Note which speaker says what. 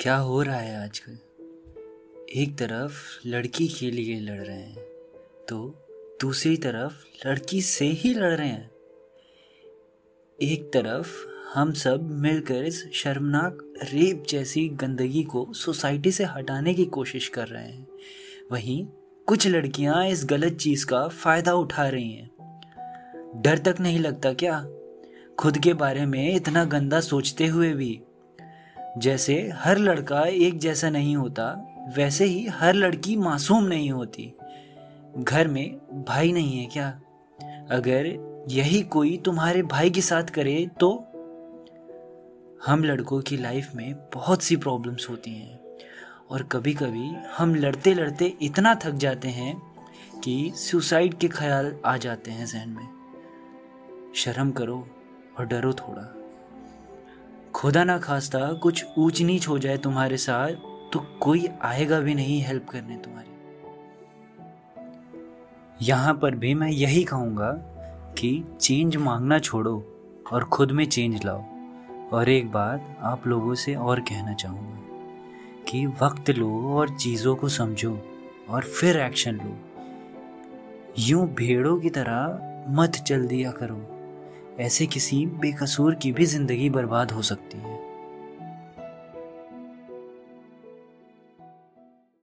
Speaker 1: क्या हो रहा है आजकल? एक तरफ़ लड़की के लिए लड़ रहे हैं तो दूसरी तरफ़ लड़की से ही लड़ रहे हैं। एक तरफ़ हम सब मिलकर इस शर्मनाक रेप जैसी गंदगी को सोसाइटी से हटाने की कोशिश कर रहे हैं। वहीं कुछ लड़कियाँ इस गलत चीज़ का फ़ायदा उठा रही हैं। डर तक नहीं लगता क्या? खुद के बारे में इतना गंदा सोचते हुए भी जैसे हर लड़का एक जैसा नहीं होता, वैसे ही हर लड़की मासूम नहीं होती। घर में भाई नहीं है क्या? अगर यही कोई तुम्हारे भाई के साथ करे तो हम लड़कों की लाइफ में बहुत सी प्रॉब्लम्स होती हैं। और कभी कभी हम लड़ते लड़ते इतना थक जाते हैं कि सुसाइड के ख्याल आ जाते हैं जहन में। शर्म करो और डरो थोड़ा। खुदा ना खास्ता, कुछ ऊंच नीच हो जाए तुम्हारे साथ तो कोई आएगा भी नहीं हेल्प करने तुम्हारी। यहाँ पर भी मैं यही कहूँगा कि चेंज मांगना छोड़ो और खुद में चेंज लाओ। और एक बात आप लोगों से और कहना चाहूँगा कि वक्त लो और चीज़ों को समझो और फिर एक्शन लो। यूँ भेड़ों की तरह मत चल दिया करो। ऐसे किसी बेकसूर की भी ज़िंदगी बर्बाद हो सकती है।